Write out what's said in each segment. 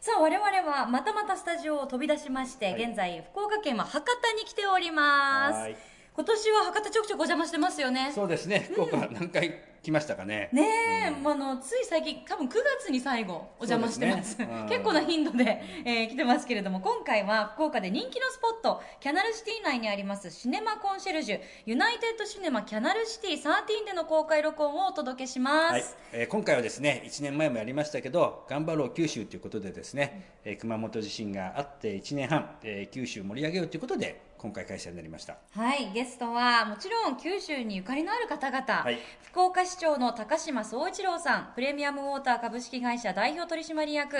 さあ我々はまたまたスタジオを飛び出しまして、現在福岡県は博多に来ておりますはい。今年は博多ちょくちょくお邪魔してますよね。そうですね。福岡何回来ましたかね、ねえ、まああのつい最近多分9月に最後お邪魔してます。ね。うん。結構な頻度で、えー来てますけれども今回は福岡で人気のスポットキャナルシティ内にありますシネマコンシェルジュユナイテッドシネマキャナルシティ13での公開録音をお届けします、はい。えー今回はですね1年前もやりましたけど頑張ろう九州ということでですね、えー熊本地震があって1年半、えー九州盛り上げようということで今回開催になりました。はい、ゲストはもちろん九州にゆかりのある方々、はい。福岡市長の高島宗一郎さんプレミアムウォーター株式会社代表取締役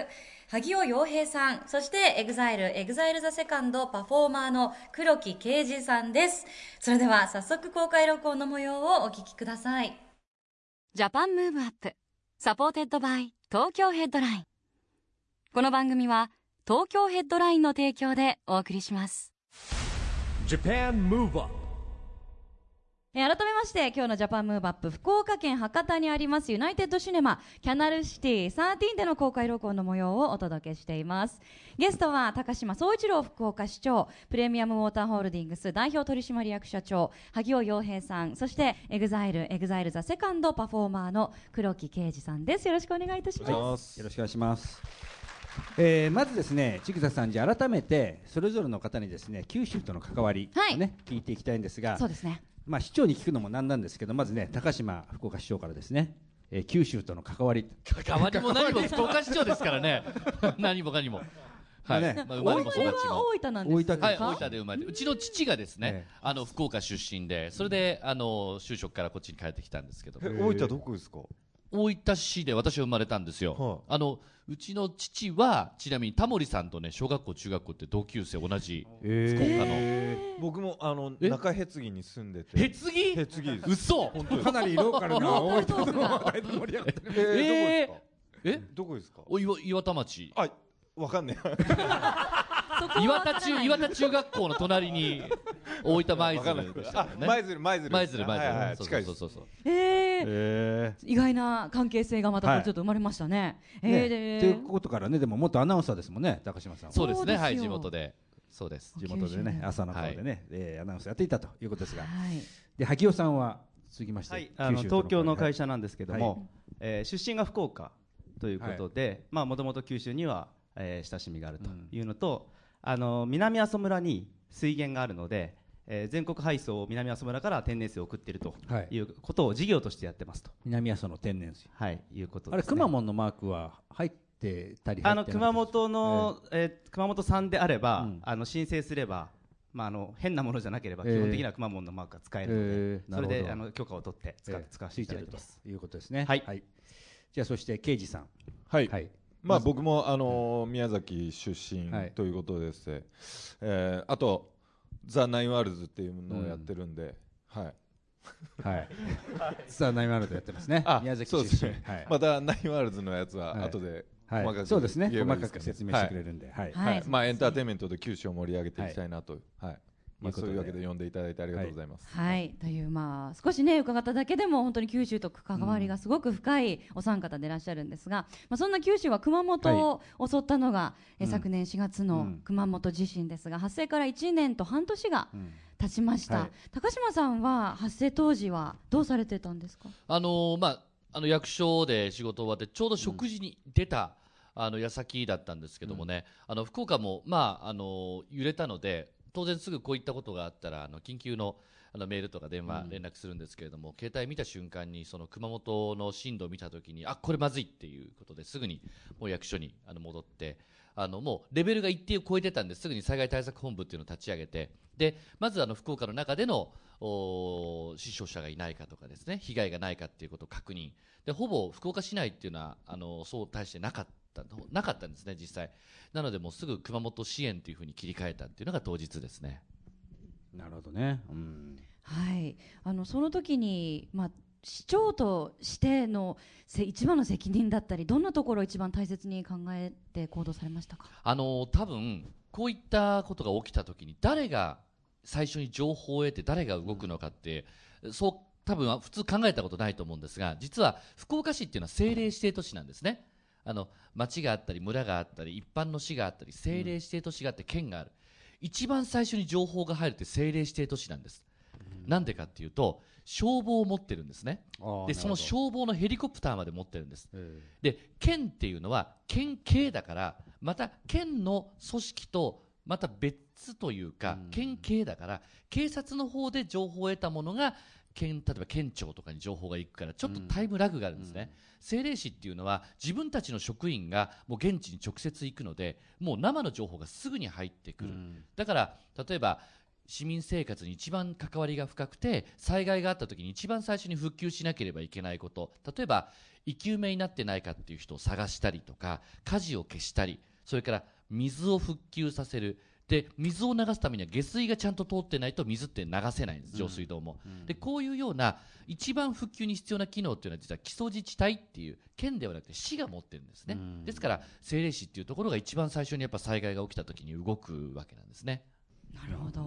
萩尾洋平さんそして EXILE EXILE THE SECOND パフォーマーの黒木啓司さんです。それでは早速公開録音の模様をお聞きください。Japan Move Up supported by Tokyo Headline。この番組は東京ヘッドラインの提供でお送りします改めまして今日の Japan Move Up 福岡県博多にありますユナイテッドシネマキャナルシティ13での公開録音の模様をお届けしています。ゲストは高島宗一郎福岡市長プレミアムウォーターホールディングス代表取締役社長萩尾洋平さんそして EXILE EXILE THE SECOND パフォーマーの黒木啓司さんです。よろしくお願いいたします。よろしくお願いします。えーまずですね、千草さん、じゃあ改めてそれぞれの方にですね九州との関わりをね、聞いていきたいんですが、そうですね。まあ市長に聞くのもなんなんですけど、まずね高島福岡市長からですね、えー九州との関わり、関わりも何も 福岡市長ですからね。何もかにも。はい、ねまあ、生まれも育ちも。大分なんです大分はい、か大分で生まれて、うちの父がですね、ええ。あの福岡出身で、それであの就職からこっちに帰ってきたんですけど、え大分どこですか？大分市で私は生まれたんですよ。はい。あのうちの父はちなみにタモリさんとね小学校中学校って同級生同じえ福岡の。僕もあのえ？中へつぎに住んでて。へつぎ？へつぎ。です嘘かなりローカルな大分の話題で盛り上がってる。えー。えどこですか？お岩岩田町。あわかんね 岩田中岩田中学校の隣に大分舞えわかんない鶴でしたね。舞鶴舞鶴舞鶴舞はいはい鶴近いです。そうそうそうえー。え意外な関係性がまたちょっと生まれましたね、ーね。えーでっていうことからね、でも元アナウンサーですもんね、高島さんは。そうですねはい地元で。そうです。地元でね朝の方でね、えーアナウンサーやっていたということですが、はい。で萩尾さんは続きまして、はい、あの東京の会社社なんですけども、えー出身が福岡ということで、まあもともと九州には、えー親しみがあるというのと、あの南阿蘇村に水源があるので、えー全国配送を南阿蘇村から天然水を送っているとはい。いうことを事業としてやってますと、南阿蘇の天然水。はい、いうことあれ、です、ね。くまモンのマークは入ってたり入ってなあの熊本の、えー熊本産であれば、うん。あの申請すれば、まあ、あの変なものじゃなければ、えー基本的にはくまモンのマークが使えるので、えーそれであの許可を取って使,、えー使わせていただいてます。ということですね。はい。じゃあ、そして啓司さん。はい。はい。まあず。僕もあの宮崎出身はい。ということです。ねえーあと THE NINE WORLDS っていうのをやってるんではいはい。さあ、 NINE WORLD やってますね。あ宮崎そうです出身。ねはい。また NINE WORLDS のやつは後ではい細かくそうですね。細かく説明してくれるんで。はい。はいはいまあエンターテインメントで九州を盛り上げていきたいなとはいまあそういうわけで呼んでいただいてありがとうございます。はい、というまあ少しね伺っただけでも本当に九州と関わりがすごく深いお三方でいらっしゃるんですが、まあそんな九州は熊本を襲ったのが、えうん。昨年4月のうん。熊本地震ですが発生から1年と半年がうん。経ちました、はい。高島さんは発生当時はどうされてたんですか？あのーまあ、あの役所で仕事終わってちょうど食事に出た、あの矢先だったんですけどもね、あの福岡も、まああのー揺れたので当然すぐこういったことがあったらあの緊急のあのメールとか電話連絡するんですけれども、携帯見た瞬間にその熊本の震度を見たときにあこれまずいっていうことですぐにもう役所にあの戻ってあのもうレベルが一定を超えてたんです。ぐに災害対策本部っていうのを立ち上げてでまずあの福岡の中でのお死傷者がいないかとかですね被害がないかっていうことを確認。でほぼ福岡市内っていうのはあのそう大してなかっったなかったんですね、実際。なので、もうすぐ熊本支援というふうに切り替えたっていうのが当日ですね。なるほどね。うん。はい、あのその時に、まあ、市長としてのせ一番の責任だったりどんなところを一番大切に考えて行動されましたか？あの多分こういったことが起きたときに誰が最初に情報を得て誰が動くのかって、そう多分普通考えたことないと思うんですが実は福岡市っていうのは政令指定都市なんですねあの町があったり村があったり一般の市があったり政令指定都市があって県がある、一番最初に情報が入るって政令指定都市なんです、なんでかっていうと消防を持ってるんですね。でその消防のヘリコプターまで持ってるんです。で県っていうのは県警だからまた県の組織とまた別というか、県警だから警察の方で情報を得たものが県例えば県庁とかに情報が行くからちょっとタイムラグがあるんですね、政令市っていうのは自分たちの職員がもう現地に直接行くのでもう生の情報がすぐに入ってくる、だから例えば市民生活に一番関わりが深くて災害があった時に一番最初に復旧しなければいけないこと。例えば生き埋めになってないかっていう人を探したりとか火事を消したりそれから水を復旧させるで水を流すためには下水がちゃんと通ってないと水って流せないんです上水道も、でこういうような一番復旧に必要な機能っていうのは実は基礎自治体っていう県ではなくて市が持ってるんですね、ですから政令市っていうところが一番最初にやっぱ災害が起きた時に動くわけなんですねなるほど、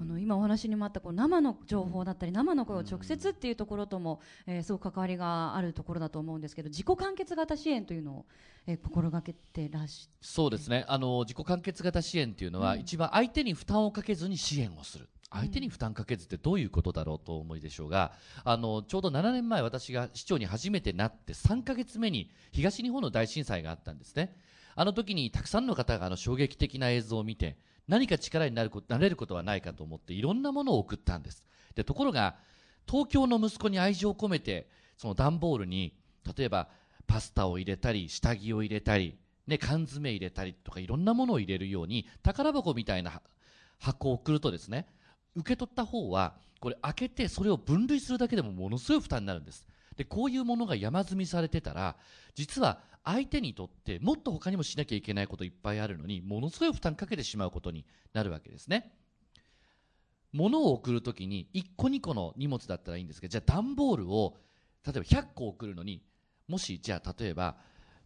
あの今お話にもあったこう生の情報だったり生の声を直接っていうところとも、えーすごく関わりがあるところだと思うんですけど自己完結型支援というのを、えー心がけてらっしそうですね。あの自己完結型支援っていうのは、一番相手に負担をかけずに支援をする。相手に負担かけずってどういうことだろうとお思いでしょうがあのちょうど7年前私が市長に初めてなって3ヶ月目に東日本の大震災があったんですね。あの時にたくさんの方があの衝撃的な映像を見て何か力になることなれることはないかと思っていろんなものを送ったんです。でところが東京の息子に愛情を込めてその段ボールに例えばパスタを入れたり下着を入れたり、ね、缶詰入れたりとかいろんなものを入れるように宝箱みたいな箱を送るとですね受け取った方はこれ開けてそれを分類するだけでもものすごい負担になるんです。でこういうものが山積みされてたら実は相手にとってもっと他にもしなきゃいけないこといっぱいあるのにものすごい負担かけてしまうことになるわけですね。物を送るときに1個2個の荷物だったらいいんですけどじゃあ段ボールを例えば100個送るのにもしじゃあ例えば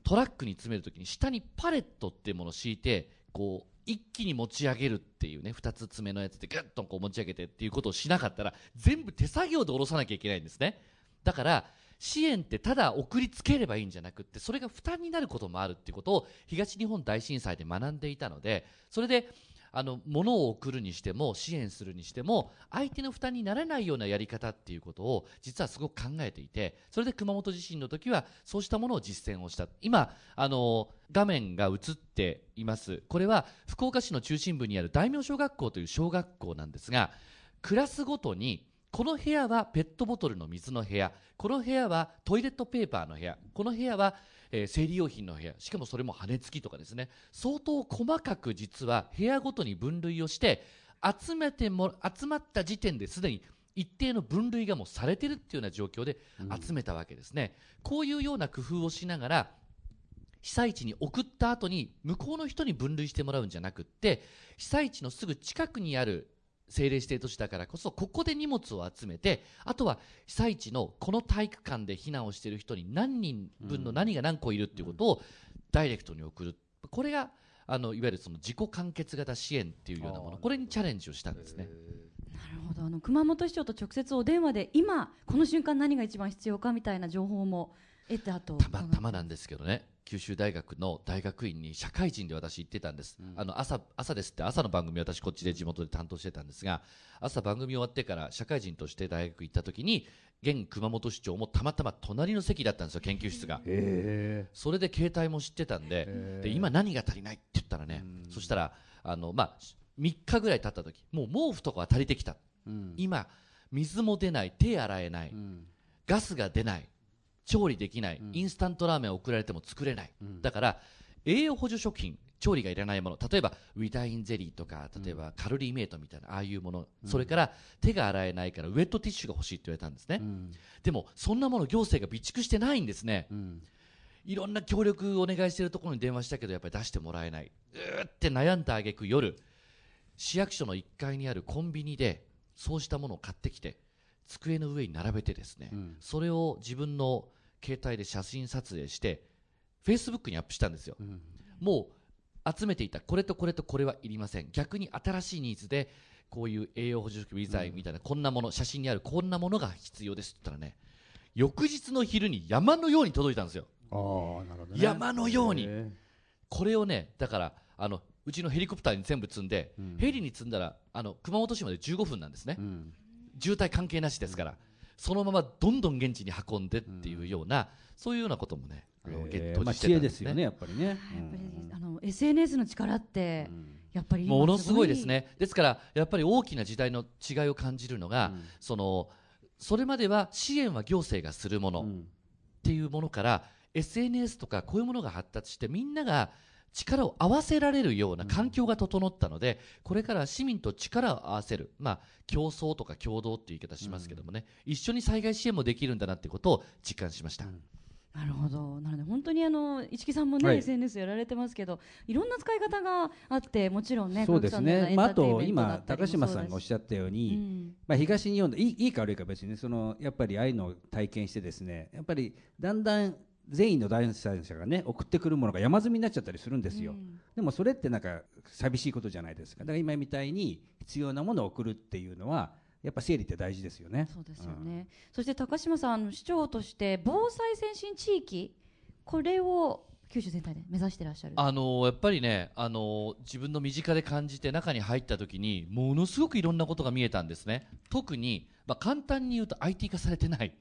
トラックに詰めるときに下にパレットっていうものを敷いてこう一気に持ち上げるっていうね2つ爪のやつでグッとこう持ち上げてっていうことをしなかったら全部手作業で下ろさなきゃいけないんですね。だから支援ってただ送りつければいいんじゃなくってそれが負担になることもあるっていうことを東日本大震災で学んでいたのでそれであの物を送るにしても支援するにしても相手の負担にならないようなやり方っていうことを実はすごく考えていてそれで熊本地震の時はそうしたものを実践をした。今あの画面が映っています。これは福岡市の中心部にある大名小学校という小学校なんですがクラスごとにこの部屋はペットボトルの水の部屋。この部屋はトイレットペーパーの部屋。この部屋は、えー生理用品の部屋。しかもそれも羽根付きとかですね。相当細かく実は部屋ごとに分類をして集めても集まった時点ですでに一定の分類がもうされてるっていうような状況で集めたわけですね、こういうような工夫をしながら被災地に送った後に向こうの人に分類してもらうんじゃなくって被災地のすぐ近くにある政令指定都市だからこそここで荷物を集めてあとは被災地のこの体育館で避難をしている人に何人分の何が何個いるっていうことをダイレクトに送る。これがあのいわゆるその自己完結型支援っていうようなもの。これにチャレンジをしたんですね。なるほど。あの熊本市長と直接お電話で今この瞬間何が一番必要かみたいな情報も得たとたまたまなんですけどね九州大学の大学院に社会人で私行ってたんです、あの朝朝ですって朝の番組私こっちで地元で担当してたんですが朝番組終わってから社会人として大学行った時に現熊本市長もたまたま隣の席だったんですよ研究室が。それで携帯も知ってたんでで今何が足りないって言ったらねそしたらあの、まあ、3日ぐらい経った時もう毛布とかは足りてきた、今水も出ない手洗えない、ガスが出ない調理できない、インスタントラーメンを送られても作れない、だから栄養補助食品調理がいらないもの。例えばウィダインゼリーとか例えばカロリーメイトみたいなああいうもの、それから手が洗えないからウェットティッシュが欲しいって言われたんですね、でもそんなもの行政が備蓄してないんですね、いろんな協力お願いしてるところに電話したけどやっぱり出してもらえない。うーって悩んだ挙句夜市役所の1階にあるコンビニでそうしたものを買ってきて机の上に並べてですね、うん。それを自分の携帯で写真撮影してフェイスブックにアップしたんですよ、うん。もう集めていたこれとこれとこれはいりません。逆に新しいニーズでこういう栄養補助食備剤みたいな、こんなもの写真にあるこんなものが必要ですって言ったらね翌日の昼に山のように届いたんですよ。ああなるほどね。山のように。へこれをねだからあのうちのヘリコプターに全部積んで、うん。ヘリに積んだらあの熊本市まで15分なんですね。え、うん。渋滞関係なしですから、そのままどんどん現地に運んでっていうような、そういうようなこともねあの、ゲットまあしてたんでね。知恵ですすよねやっぱりね。やっぱりあの SNS の力ってうん。やっぱり今ものすごいですね。ですからやっぱり大きな時代の違いを感じるのが、うん。そのそれまでは支援は行政がするものっうんていうものから、SNS とかこういうものが発達してみんなが力を合わせられるような環境が整ったので、これから市民と力を合わせる、まあ、競争とか共同っていう言い方しますけどもね、一緒に災害支援もできるんだなっていうことを実感しました。なるほど。なので本当にあの市木さんもね、はい。SNS やられてますけどいろんな使い方があってもちろんねそうですね、まあ、あと今高高島さんがおっしゃったように、うん。まあ、東日本でいいいいか悪いか別にねそのやっぱりああいうのを体験してですねやっぱりだんだん善意の第三者がね送ってくるものが山積みになっちゃったりするんですよ、うん。でもそれってなんか寂しいことじゃないですか。だから今みたいに必要なものを送るっていうのはやっぱ整理って大事ですよね。そうですよね、そして高島さんあの市長として防災先進地域これを九州全体で目指してらっしゃる。あのやっぱりね、あの自分の身近で感じて中に入った時にものすごくいろんなことが見えたんですね。特に、まあ、簡単に言うと IT 化されてない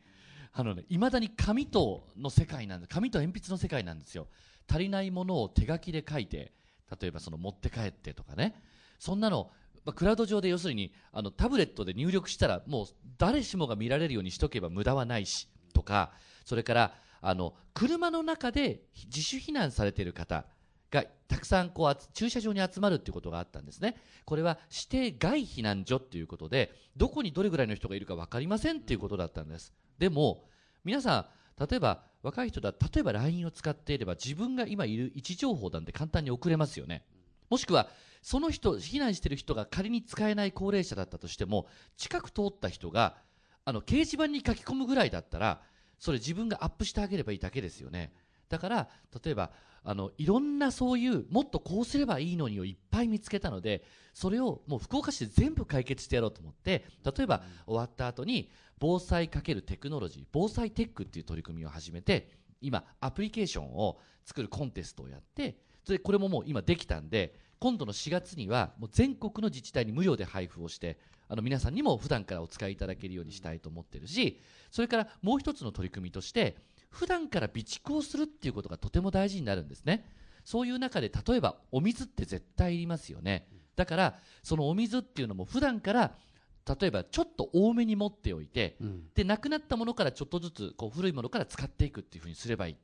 あのね未だに紙との世界なんで紙と鉛筆の世界なんですよ。足りないものを手書きで書いて例えばその持って帰ってとかね。そんなのまあクラウド上で要するにあのタブレットで入力したらもう誰しもが見られるようにしとけば無駄はないしとかそれからあの車の中で自主避難されている方がたくさんこう駐車場に集まるということがあったんですね。これは指定外避難所ということでどこにどれぐらいの人がいるか分かりませんということだったんです。でも皆さん例えば若い人だ例えば LINE を使っていれば自分が今いる位置情報なんて簡単に送れますよね。もしくはその人避難している人が仮に使えない高齢者だったとしても近く通った人があの掲示板に書き込むぐらいだったらそれ自分がアップしてあげればいいだけですよね。だから例えばあのいろんなそういうもっとこうすればいいのにをいっぱい見つけたのでそれをもう福岡市で全部解決してやろうと思って例えば終わった後に防災かけるテクノロジー防災テックっていう取り組みを始めて今アプリケーションを作るコンテストをやってそれでこれももう今できたんで今度の4月にはもう全国の自治体に無料で配布をしてあの皆さんにも普段からお使いいただけるようにしたいと思ってるしそれからもう一つの取り組みとして普段から備蓄をするっていうことがとても大事になるんですね。そういう中で例えばお水って絶対いりますよね。だからそのお水っていうのも普段から例えばちょっと多めに持っておいてうん。でなくなったものからちょっとずつこう古いものから使っていくっていうふうにすればいい。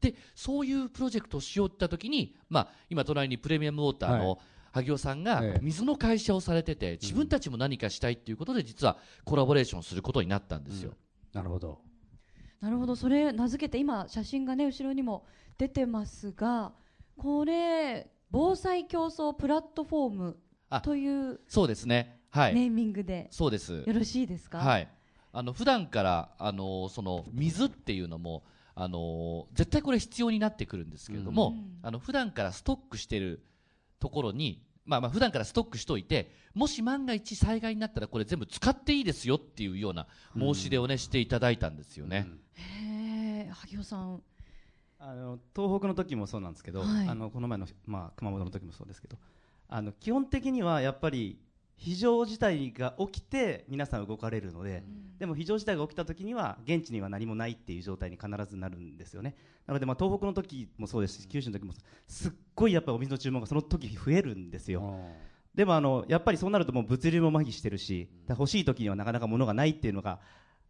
でそういうプロジェクトをしようった時に、まあ、今隣にプレミアムウォーターはの萩尾さんがええ。水の会社をされてて自分たちも何かしたいっていうことで実はコラボレーションすることになったんですよ、なるほどなるほど。それ名付けて今写真がね後ろにも出てますがこれ防災競争プラットフォームあというそうですね。はい、ネーミングでそうです。よろしいですか、はい、あの普段からあのその水っていうのもあの絶対これ必要になってくるんですけれども、うん。あの普段からストックしてるところに、まあ、まあ普段からストックしといてもし万が一災害になったらこれ全部使っていいですよっていうような申し出をね、していただいたんですよね。へえ萩尾さん。あの東北の時もそうなんですけど、はい。あのこの前の、まあ、熊本の時もそうですけどあの基本的にはやっぱり非常事態が起きて皆さん動かれるので、でも非常事態が起きた時には現地には何もないっていう状態に必ずなるんですよね。なのでまあ東北の時もそうですし九州の時もす。っごいやっぱりお水の注文がその時増えるんですよ。でもあのやっぱりそうなるともう物流も麻痺してるし欲しい時にはなかなか物がないっていうのが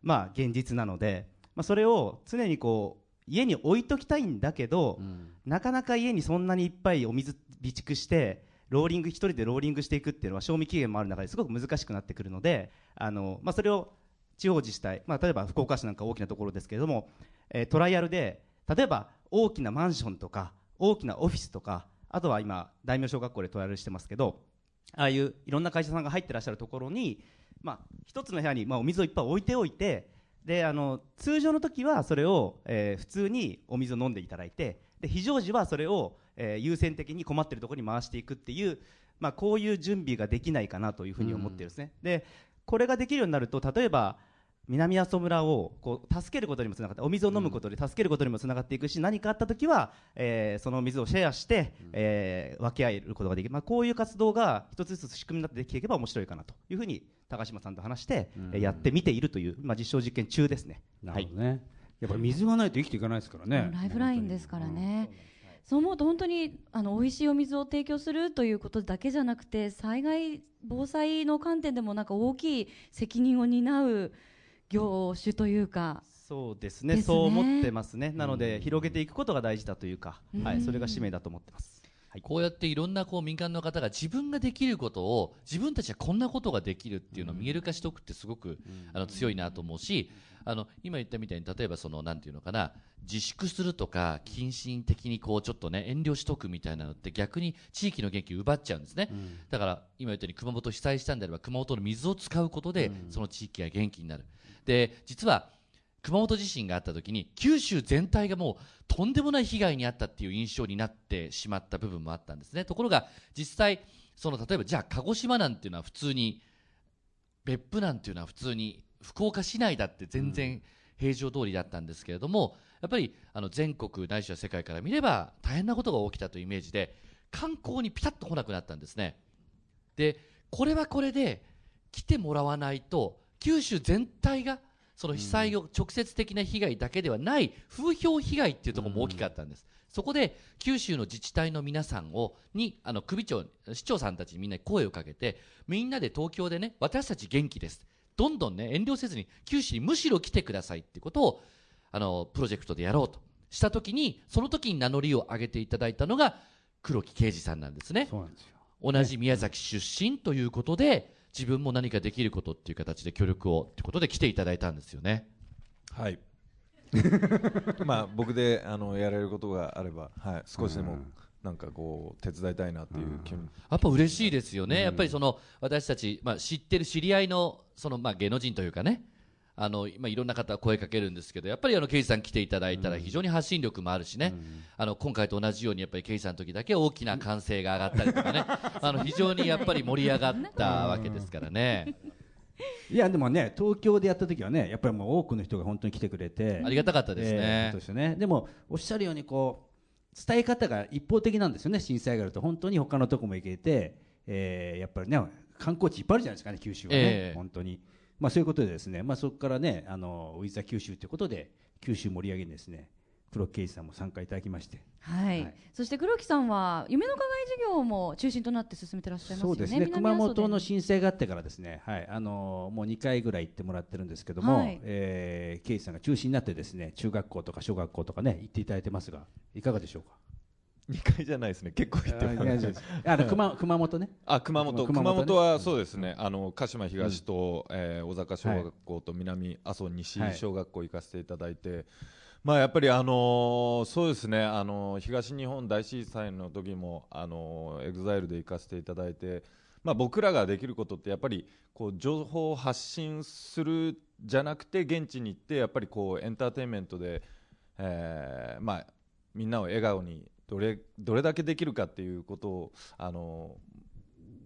まあ現実なので、まあ、それを常にこう家に置いときたいんだけど、なかなか家にそんなにいっぱいお水備蓄してローリング一人でローリングしていくっていうのは賞味期限もある中ですごく難しくなってくるのであの、まあ、それを地方自治体、まあ、例えば福岡市なんか大きなところですけれども、えートライアルで例えば大きなマンションとか大きなオフィスとかあとは今大名小学校でトライアルしてますけどああいういろんな会社さんが入ってらっしゃるところに、まあ、一つの部屋に、まあ、お水をいっぱい置いておいてであの通常の時はそれを、えー普通にお水を飲んでいただいてで非常時はそれを、えー優先的に困っているところに回していくっていう、まあ、こういう準備ができないかなというふうに思ってるんですね。でこれができるようになると例えば南阿蘇村をこう助けることにもつながってお水を飲むことで助けることにもつながっていくし、何かあった時は、えーその水をシェアして、えー分け合えることができる、まあ、こういう活動が一つずつ仕組みになってできていけば面白いかなというふうに高島さんと話して、えーやってみているという、まあ、実証実験中ですね。なるほどね、やっぱり水がないと生きていかないですからね。ライフラインですからね。そう思うと本当にあの美味しいお水を提供するということだけじゃなくて災害防災の観点でもなんか大きい責任を担う業種というかそうですね。ね。そう思ってますね、なので広げていくことが大事だというか、はい、それが使命だと思ってます。はい。こうやっていろんなこう民間の方が自分ができることを自分たちはこんなことができるっていうのを見える化しておくってすごくあの強いなと思うしあの今言ったみたいに例えばそのなんていうのかな自粛するとか謹慎的にこうちょっとね遠慮しとくみたいなのって逆に地域の元気を奪っちゃうんですね、だから今言ったように熊本被災したんであれば熊本の水を使うことでその地域が元気になる。で実は熊本地震があった時に九州全体がもうとんでもない被害に遭ったっていう印象になってしまった部分もあったんですね。ところが実際その例えばじゃあ鹿児島なんていうのは普通に別府なんていうのは普通に福岡市内だって全然平常通りだったんですけれども、やっぱりあの全国ないしは世界から見れば大変なことが起きたというイメージで観光にピタッと来なくなったんですね。でこれはこれで来てもらわないと九州全体がその被災を直接的な被害だけではない風評被害っていうところも大きかったんです、そこで九州の自治体の皆さんをにあの首長市長さんたちにみんなに声をかけてみんなで東京でね私たち元気です。どんどんね遠慮せずに九州にむしろ来てくださいっていうことをあのプロジェクトでやろうと。した時にその時に名乗りを上げていただいたのが黒木啓司さんなんですね。そうなんですよ。同じ宮崎出身ということで自分も何かできることっていう形で協力をということで来ていただいたんですよね。はい。まあ僕であのやれることがあれば、はい、少しでもなんかこう手伝いたいなっていう気分、やっぱ嬉しいですよね、やっぱりその私たち、まあ、知ってる知り合いのその、まあ、芸能人というかね、あのまあ、いろんな方声かけるんですけど、やっぱりあのケイジさん来ていただいたら非常に発信力もあるしね、あの今回と同じようにやっぱりケイジさんの時だけ大きな歓声が上がったりとかね、あの非常にやっぱり盛り上がったわけですからね、いやでもね東京でやった時はねやっぱりもう多くの人が本当に来てくれて。ありがたかったですね。えーね。でもおっしゃるようにこう伝え方が一方的なんですよね。震災があると。本当に他のとこも行けて、えーやっぱりね観光地いっぱいあるじゃないですかね九州はね、ええ。本当にまあそういうことでですねまあそこからねあのウィザ九州ということで九州盛り上げにですね黒木啓司さんも参加いただきまして。はい、はい。そして黒木さんは夢の課外事業も中心となって進めてらっしゃいますよね。そうですね。熊本の震災があってからですね、はい、あのもう2回ぐらい行ってもらってるんですけども、はい。えー、ケイジさんが中心になってですね中学校とか小学校とかね行っていただいてますがいかがでしょうか？2回じゃないですね。結構行ってます。あ熊熊本ね。あ熊本。熊本はそうですね、あの嘉島東と、えー小坂小学校と南阿蘇西はい小学校行かせていただいて、まあやっぱりあのーそうですね、あのー東日本大震災の時もあの EXILE で行かせていただいて、まあ僕らができることってやっぱりこう情報を発信するじゃなくて現地に行ってやっぱりこうエンターテインメントで、えーまあみんなを笑顔にどれどれだけできるかっていうことをあの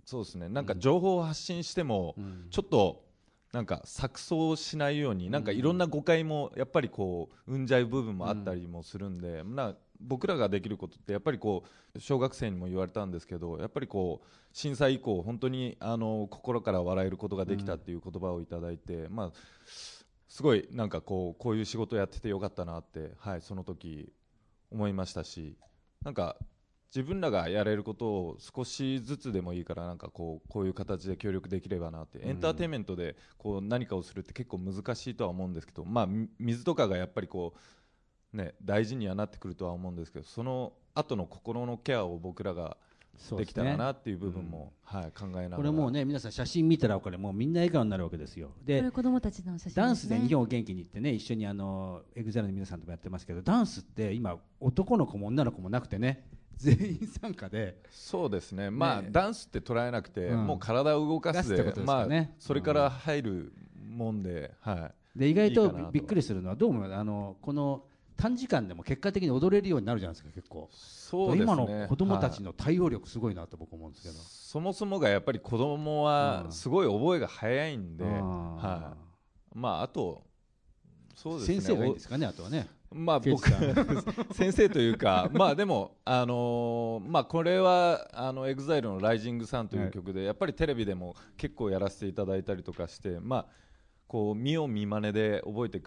そうですね。なんか情報を発信しても、ちょっとなんか錯綜しないようになんかいろんな誤解もやっぱりこう生んじゃう部分もあったりもするんで、な僕らができることってやっぱりこう小学生にも言われたんですけどやっぱりこう震災以降本当にあの心から笑えることができたっていう言葉をいただいて、まあすごいなんかこうこういう仕事やっててよかったなってはいその時思いましたしなんか自分らがやれることを少しずつでもいいからなんかこうこういう形で協力できればなって、エンターテインメントでこう何かをするって結構難しいとは思うんですけど、まあ、み水とかがやっぱりこう、ね、大事にはなってくるとは思うんですけどその後の心のケアを僕らができたらなっていう部分も、はい、考えながら。これもうね皆さん写真見たらこれもうみんな笑顔になるわけですよこでれ子供たちの写真ダンスで日本を元気にってね一緒にあのエグザイルの皆さんともやってますけどダンスって今男の子も女の子もなくてね全員参加で。そうですね、まあ、ダンスって捉えなくて、うん。もう体を動かすで、出すってことですまあそれから入るもんで、はい。で意外といいかなと。びっくりするのはどうもあのこの短時間でも結果的に踊れるようになるじゃないですか結構。そうね。今の子供たちはいの対応力すごいなと僕思うんですけど、そもそもがやっぱり子供はすごい覚えが早いんで、うん。はい。まあ、あと、そうですね。先生がいいんですかねあとはね。まあ僕 先生というかまあでもあのーまあこれはあのエグザイルのライジングサンという曲でやっぱりテレビでも結構やらせていただいたりとかしてまあこう見よう見まねで覚えて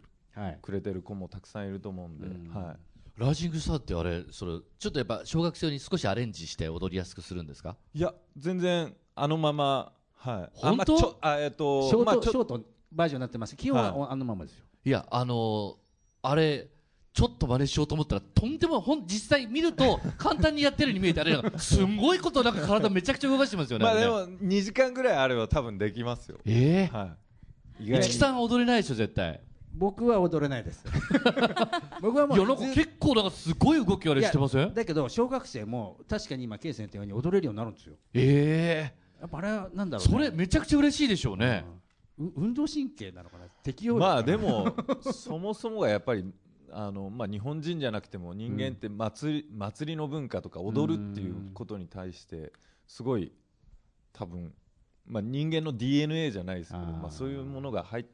くれてる子もたくさんいると思うんで、うん。はい。ライジングスターってあれそれちょっとやっぱ小学生に少しアレンジして踊りやすくするんですか？いや全然あのままはい。あ本当？まあちょあえっ、とショート、まあちょショートバージョンになってます。基本ははあのままですよ、いやあのーあれちょっと真似しようと思ったらとんでもほん実際見ると 簡単にやってるように見えてあれすんごいことなんか体めちゃくちゃ動かしてますよね。まあでも2時間ぐらいあれば多分できますよ。ええはい。市木さんは踊れないでしょ絶対僕は踊れないです。僕はもいうやなんか結構なんかすごい動きあれしてません？だけど小学生も確かに今ケイさん言ったように踊れるようになるんですよ。えやっぱあれはなんだえろう、ね、それめちゃくちゃ嬉しいでしょうね、うん。運動神経なのかな？適応まあでもそもそもがやっぱりあの、まあ、日本人じゃなくても人間って祭り,、祭りの文化とか踊るっていうことに対してすごい多分、まあ、人間の DNA じゃないですけどまあ、そういうものが入っ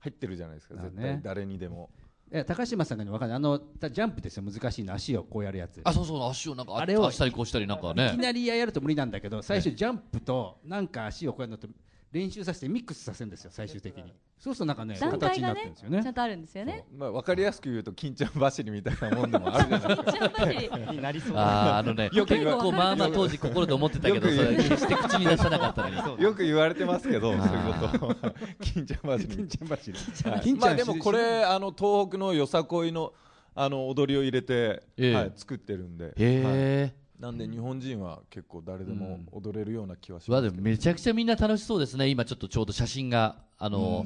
入ってるじゃないですか絶対誰にでも。いや高島さんがね分かんない。あのたジャンプですよ難しいの足をこうやるやつ。あそうそう足をなんかああれをあしたりこうしたりなんかいきねなりやると無理なんだけど最初ジャンプとなんか足をこうやるのと練習させてミックスさせるんですよ最終的に。そうするとなんかね段形にな階がねってるんですよね。ちゃんとあるんですよね。まあ、分かりやすく言うと金ちゃん走りみたいなもんでもあるじゃないですか。一番走りになりそう。あーあのねよく結構まあまあ当時心で思ってたけどそよくれ決して口に出さなかったのに。よく言われてますけど、そういうあこと。金ちゃん走り。金ちゃん走り。まあでもこれあの東北のよさこいのあの踊りを入れて、ええ。はい、作ってるんで、はい。へえなんで日本人は結構誰でも踊れるような気はしますけど、でもめちゃくちゃみんな楽しそうですね。今ちょっとちょうど写真があの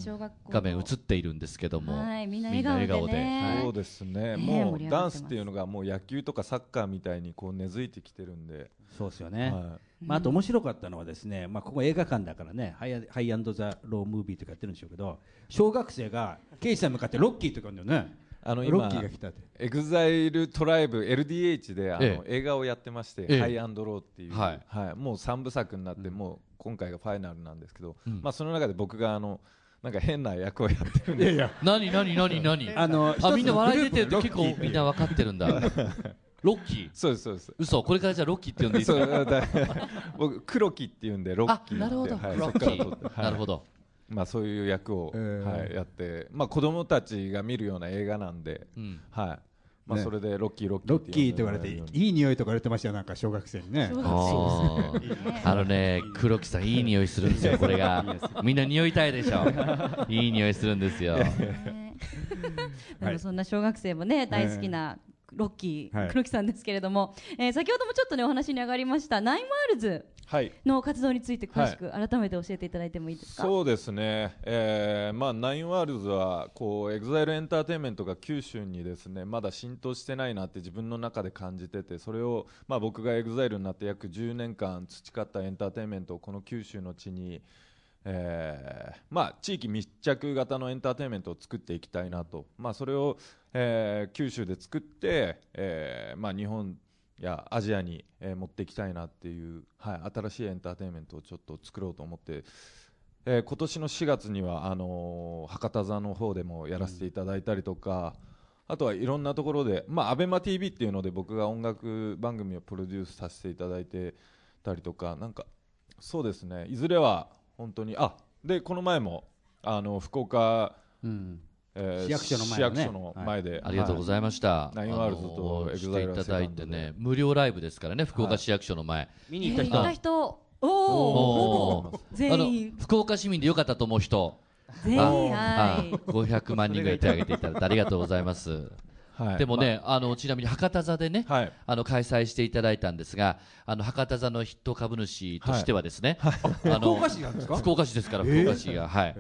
画面映っているんですけども。はいみんな笑顔でね。そうですね、ねもうダンスっていうのがもう野球とかサッカーみたいにこう根付いてきてるんで、そうですよね、はまあ、あと面白かったのはですね、まあ、ここ映画館だからねハイアハイアンドローザムービーとかやってるんでしょうけど小学生がケイジさんに向かってロッキーとか言うんだよねあの今ロッキーが来たって。エグザイルトライブ LDH であの、え映画をやってまして、ええ。ハイアンドローっていう、はい。もう3部作になって、もう今回がファイナルなんですけど、うん。まあ、その中で僕があのなんか変な役をやってるんでいやいや。何何何何？あのあみんな笑い出てるって結構みんな分かってるんだ。ロッキー。そうですそうです。嘘。これからじゃあロッキーって呼んでいいですそうかだ僕黒木っていうんでロッキーって。あなるほど。なるほどまあ、そういう役を、えー。はい、やって、まあ、子供たちが見るような映画なんで、うん。はい。まあ、ね。それでロッキーロッキーロッキーって言われていい匂いとか言われてましたよなんか小学生にね。あのね黒木さんいい匂いするんですよ これが。みんな匂いたいでしょ。いい匂いするんですよ。ね。でもそんな小学生もね大好きなロッキー、はい。黒木さんですけれども、えー先ほどもちょっとねお話に上がりましたナインワールズはい。の活動について詳しく改めて教えていただいてもいいですか、そうですね、えーまあ、ナインワールズはこうエグザイルエンターテインメントが九州にですねまだ浸透してないなって自分の中で感じててそれを、まあ、僕がエグザイルになって約10年間培ったエンターテインメントをこの九州の地に、えーまあ、地域密着型のエンターテインメントを作っていきたいなと、まあ、それを、えー九州で作って、えーまあ、日本やアジアに、えー持っていきたいなっていう、はい、新しいエンターテインメントをちょっと作ろうと思って、えー今年の4月にはあの博多座の方でもやらせていただいたりとか、あとはいろんなところで、まあ、 AbemaTV っていうので僕が音楽番組をプロデュースさせていただいてたりとかなんかそうですね。いずれは本当に。あでこの前もあの福岡、うん。えー市役所の前のね。市役所の前で、ありがとうございました。ナインワールズとエグザイルいただいてセカンドね、無料ライブですからね、福岡市役所の前。見にえー行った人。行った人。おお全あの員福岡市民でよかったと思う人、全員あはい。500万人ぐらい手挙げていただいてありがとうございます。はい。でもね、あ。のちなみに博多座でね、はい。あの開催していただいたんですが、あの博多座の筆頭株主としてはですね、あの福岡市なんですか？福岡市ですから、福岡市が、はい、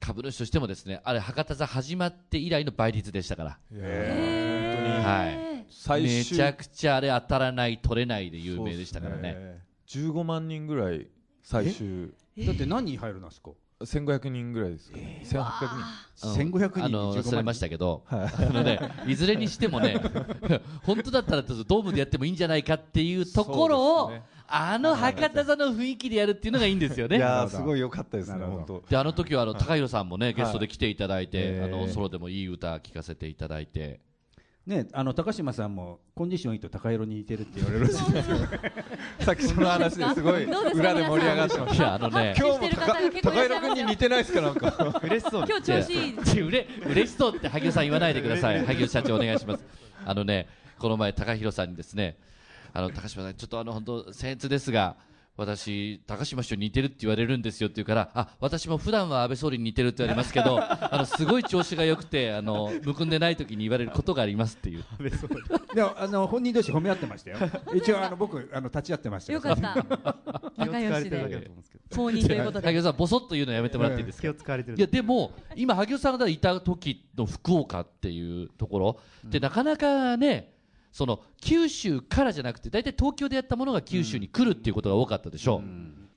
株主としてもですね、あれ博多座始まって以来の倍率でしたから、はい、最終。めちゃくちゃあれ当たらない取れないで有名でしたからね。ね。15万人ぐらい最終。だって何人入るんですか？1500人ぐらいですか、1800人。うん。1500人あの15万人忘れましたけど、あのね、いずれにしてもね、本当だったらドームでやってもいいんじゃないかっていうところを、ね。あの博多座の雰囲気でやるっていうのがいいんですよね。いやーすごい良かったですね本当であの時はあの高弘さんもねゲストで来ていただいて、えー。あのソロでもいい歌聴かせていただいて、ねあの高島さんもコンディションいいと高色に似てるって言われる。らしいですよさっきその話ですごい裏で盛り上がってましいやあのね。た今日も高高井君に似てないですか？なんか。嬉しそうに今日調子いい。ちうれ嬉しそうって萩生さん言わないでください。萩生社長お願いします。あのねこの前高弘さんにですねあの高島さんちょっとあの本当僭越ですが私高島市長に似てるって言われるんですよって言うからあ私も普段は安倍総理に似てるって言われますけど あのすごい調子が良くてあのむくんでない時に言われることがありますっていう。でもあの本人同士褒め合ってましたよ。一応あの僕あの立ち会ってましたよ。かった。仲良しで。公認ということで。萩生さんボソッと言うのやめてもらっていいですか？気を使われてるいやでも今萩生さんがいた時の福岡っていうところ。で、なかなかねその九州からじゃなくて大体東京でやったものが九州に来るっていうことが多かったでしょう、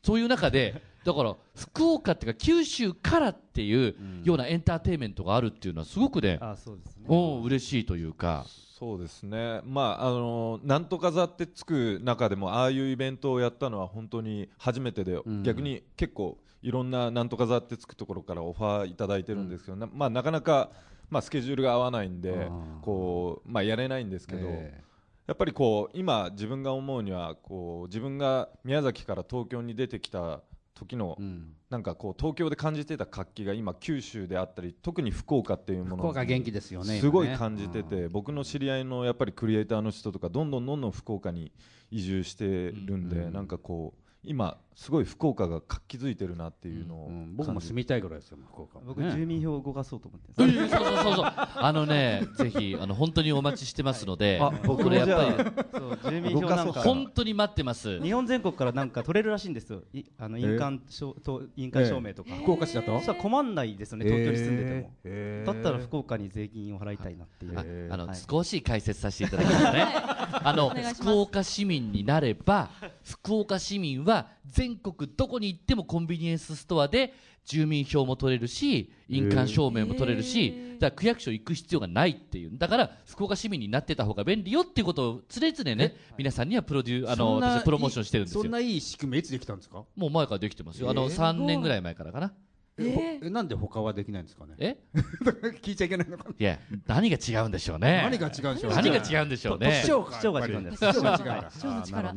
そういう中でだから福岡っていうか九州からっていうようなエンターテインメントがあるっていうのはすごくね、あそうですね。お嬉しいというか。そうですね、まああのなんとか座ってつく中でもああいうイベントをやったのは本当に初めてで、ん。逆に結構いろんななんとか座ってつくところからオファーいただいてるんですけど、なまあ、なかなか、まあ、スケジュールが合わないんでこう、まあ、やれないんですけど、えやっぱりこう今自分が思うにはこう自分が宮崎から東京に出てきた時の、えうん。なんかこう東京で感じてた活気が今九州であったり特に福岡っていうもの福岡元気ですよねすごい感じてて、僕の知り合いのやっぱりクリエイターの人とかどんどんどんどん福岡に移住してるんで、うん。なんかこう今すごい福岡が活気づいてるなっていうのをうん僕も感じ住みたいぐらいですよ福岡。も僕ね住民票を動かそうと思ってうるんです。ん そうそうそうそう。あのね ぜひあの本当にお待ちしてますので、あ僕これやっぱりそう住民票なんか。本当に待ってます。日本全国からなんか取れるらしいんですよ。いあの印鑑証と印鑑証明とか、福岡市だと？そしたら困んないですよね東京に住んでても、えーだったら福岡に税金を払いたいなっていう、ああの、はい少し解説させていただきますね。あの福岡市民になれば福岡市民は全国どこに行ってもコンビニエンスストアで住民票も取れるし印鑑証明も取れるし、だから区役所行く必要がないっていうだから福岡市民になってた方が便利よっていうことを常々ね皆さんにはプロデューあの私はプロモーションしてるんですよ。そんないい仕組みいつできたんですか？もう前からできてますよ。あのえー。3年ぐらい前からかなええなんで他はできないんですかね？え？聞いちゃいけないのかな？いや何が違うんでしょうね。何が違うんでしょう何が違うんでしょうね。市長か市長が違うんです。市長が違う市長の力。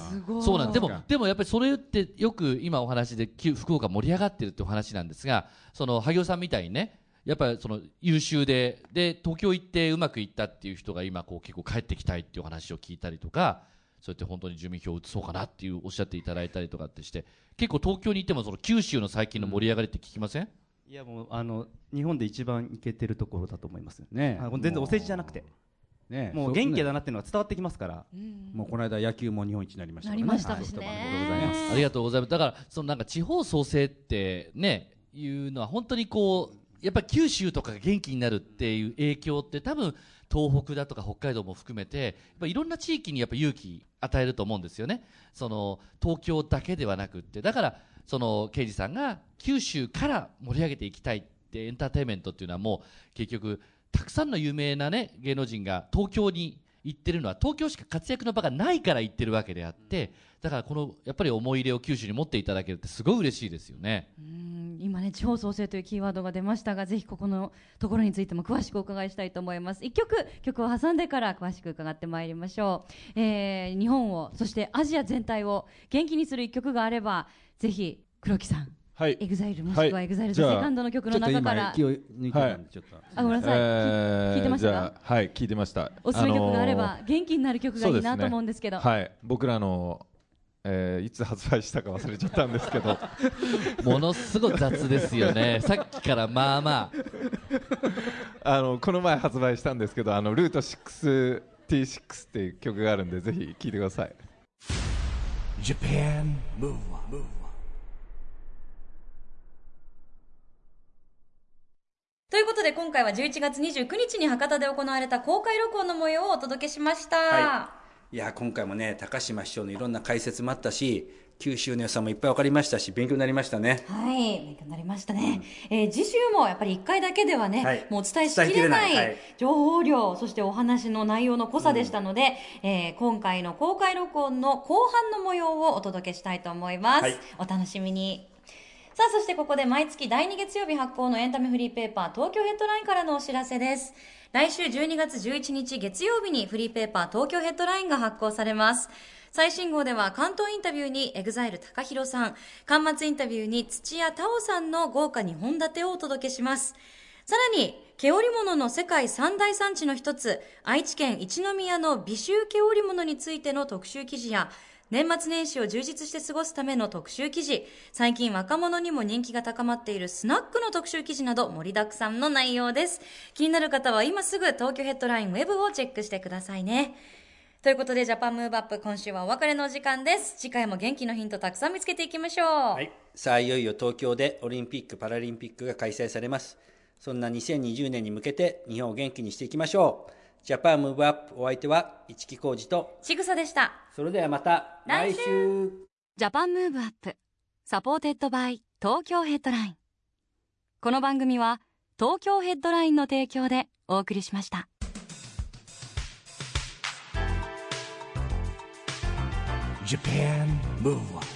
すごい。そうなんでもでもやっぱりそれってよく今お話でき福岡盛り上がってるってお話なんですがその萩尾さんみたいにねやっぱりその優秀でで東京行ってうまくいったっていう人が今こう結構帰ってきたいっていうお話を聞いたりとかそうやって本当に住民票を移そうかなっていうおっしゃっていただいたりとかってして結構東京に行ってもその九州の最近の盛り上がりって聞きません、いやもうあの日本で一番イケてるところだと思いますね。全然お世辞じゃなくて。ねもう元気だななっていうのが伝わってきますから。もうこの間野球も日本一になりましたなりましたしね。はい。おめでとうございます。ありがとうございます。だから、そのなんか地方創生ってね、いうのは本当にこう、やっぱ九州とかが元気になるっていう影響って多分東北だとか北海道も含めて、やっぱいろんな地域にやっぱ勇気与えると思うんですよね。その東京だけではなくって、だからその刑事さんが九州から盛り上げていきたいってエンターテインメントっていうのはもう結局たくさんの有名なね芸能人が東京に行ってるのは東京しか活躍の場がないから行ってるわけであってだからこのやっぱり思い入れを九州に持っていただけるってすごい嬉しいですよね。うん今ね地方創生というキーワードが出ましたがぜひここのところについても詳しくお伺いしたいと思います一曲曲を挟んでから詳しく伺ってまいりましょう、えー日本をそしてアジア全体を元気にする一曲があればぜひ黒木さんはい。エグザイルもしくはエグザイルセカンドの曲のちょっと中から今勢い抜いてた。んでちょっとあごめんなさい、えー聞いてましたはい聞いてました。おすすめ曲があれば、のー元気になる曲がいいなと思うんですけど。はい。僕らのえーいつ発売したか忘れちゃったんですけど。ものすごい雑ですよね。さっきからまあまあ。あのこの前発売したんですけどあのルート 6T6 っていう曲があるんでぜひ聴いてください Japan Move Up, ということで今回は11月29日に博多で行われた公開録音の模様をお届けしました、はい、いや今回もね高島市長のいろんな解説もあったし九州の良さもいっぱい分かりましたし勉強になりましたね。はい、勉強になりましたね。えー次週もやっぱり1回だけではね、はい。もうお伝えしきれないはい。い。情報量、そしてお話の内容の濃さでしたので、えー今回の公開録音の後半の模様をお届けしたいと思います。はい。お楽しみに。さあ、そしてここで毎月第2月曜日発行のエンタメフリーペーパー東京ヘッドラインからのお知らせです。来週12月11日月曜日にフリーペーパー東京ヘッドラインが発行されます。最新号では巻頭インタビューにエグザイル TAKAHIROさん、巻末インタビューに土屋太鳳さんの豪華2本立てをお届けします。さらに、毛織物の世界三大産地の一つ、愛知県一宮の尾州毛織物についての特集記事や、年末年始を充実して過ごすための特集記事、最近若者にも人気が高まっているスナックの特集記事など盛りだくさんの内容です。気になる方は今すぐ東京ヘッドラインウェブをチェックしてくださいね。ということで、ジャパンムーブアップ、今週はお別れのお時間です。次回も元気のヒントたくさん見つけていきましょう。はい、さあいよいよ東京でオリンピック・パラリンピックが開催されますそんな2020年に向けて日本を元気にしていきましょうジャパンムーブアップお相手は一木広治とちぐさでした。それではまた来週。来週。ジャパンムーブアップ supported by 東京ヘッドライン。この番組は東京ヘッドラインの提供でお送りしました。Japan Move Up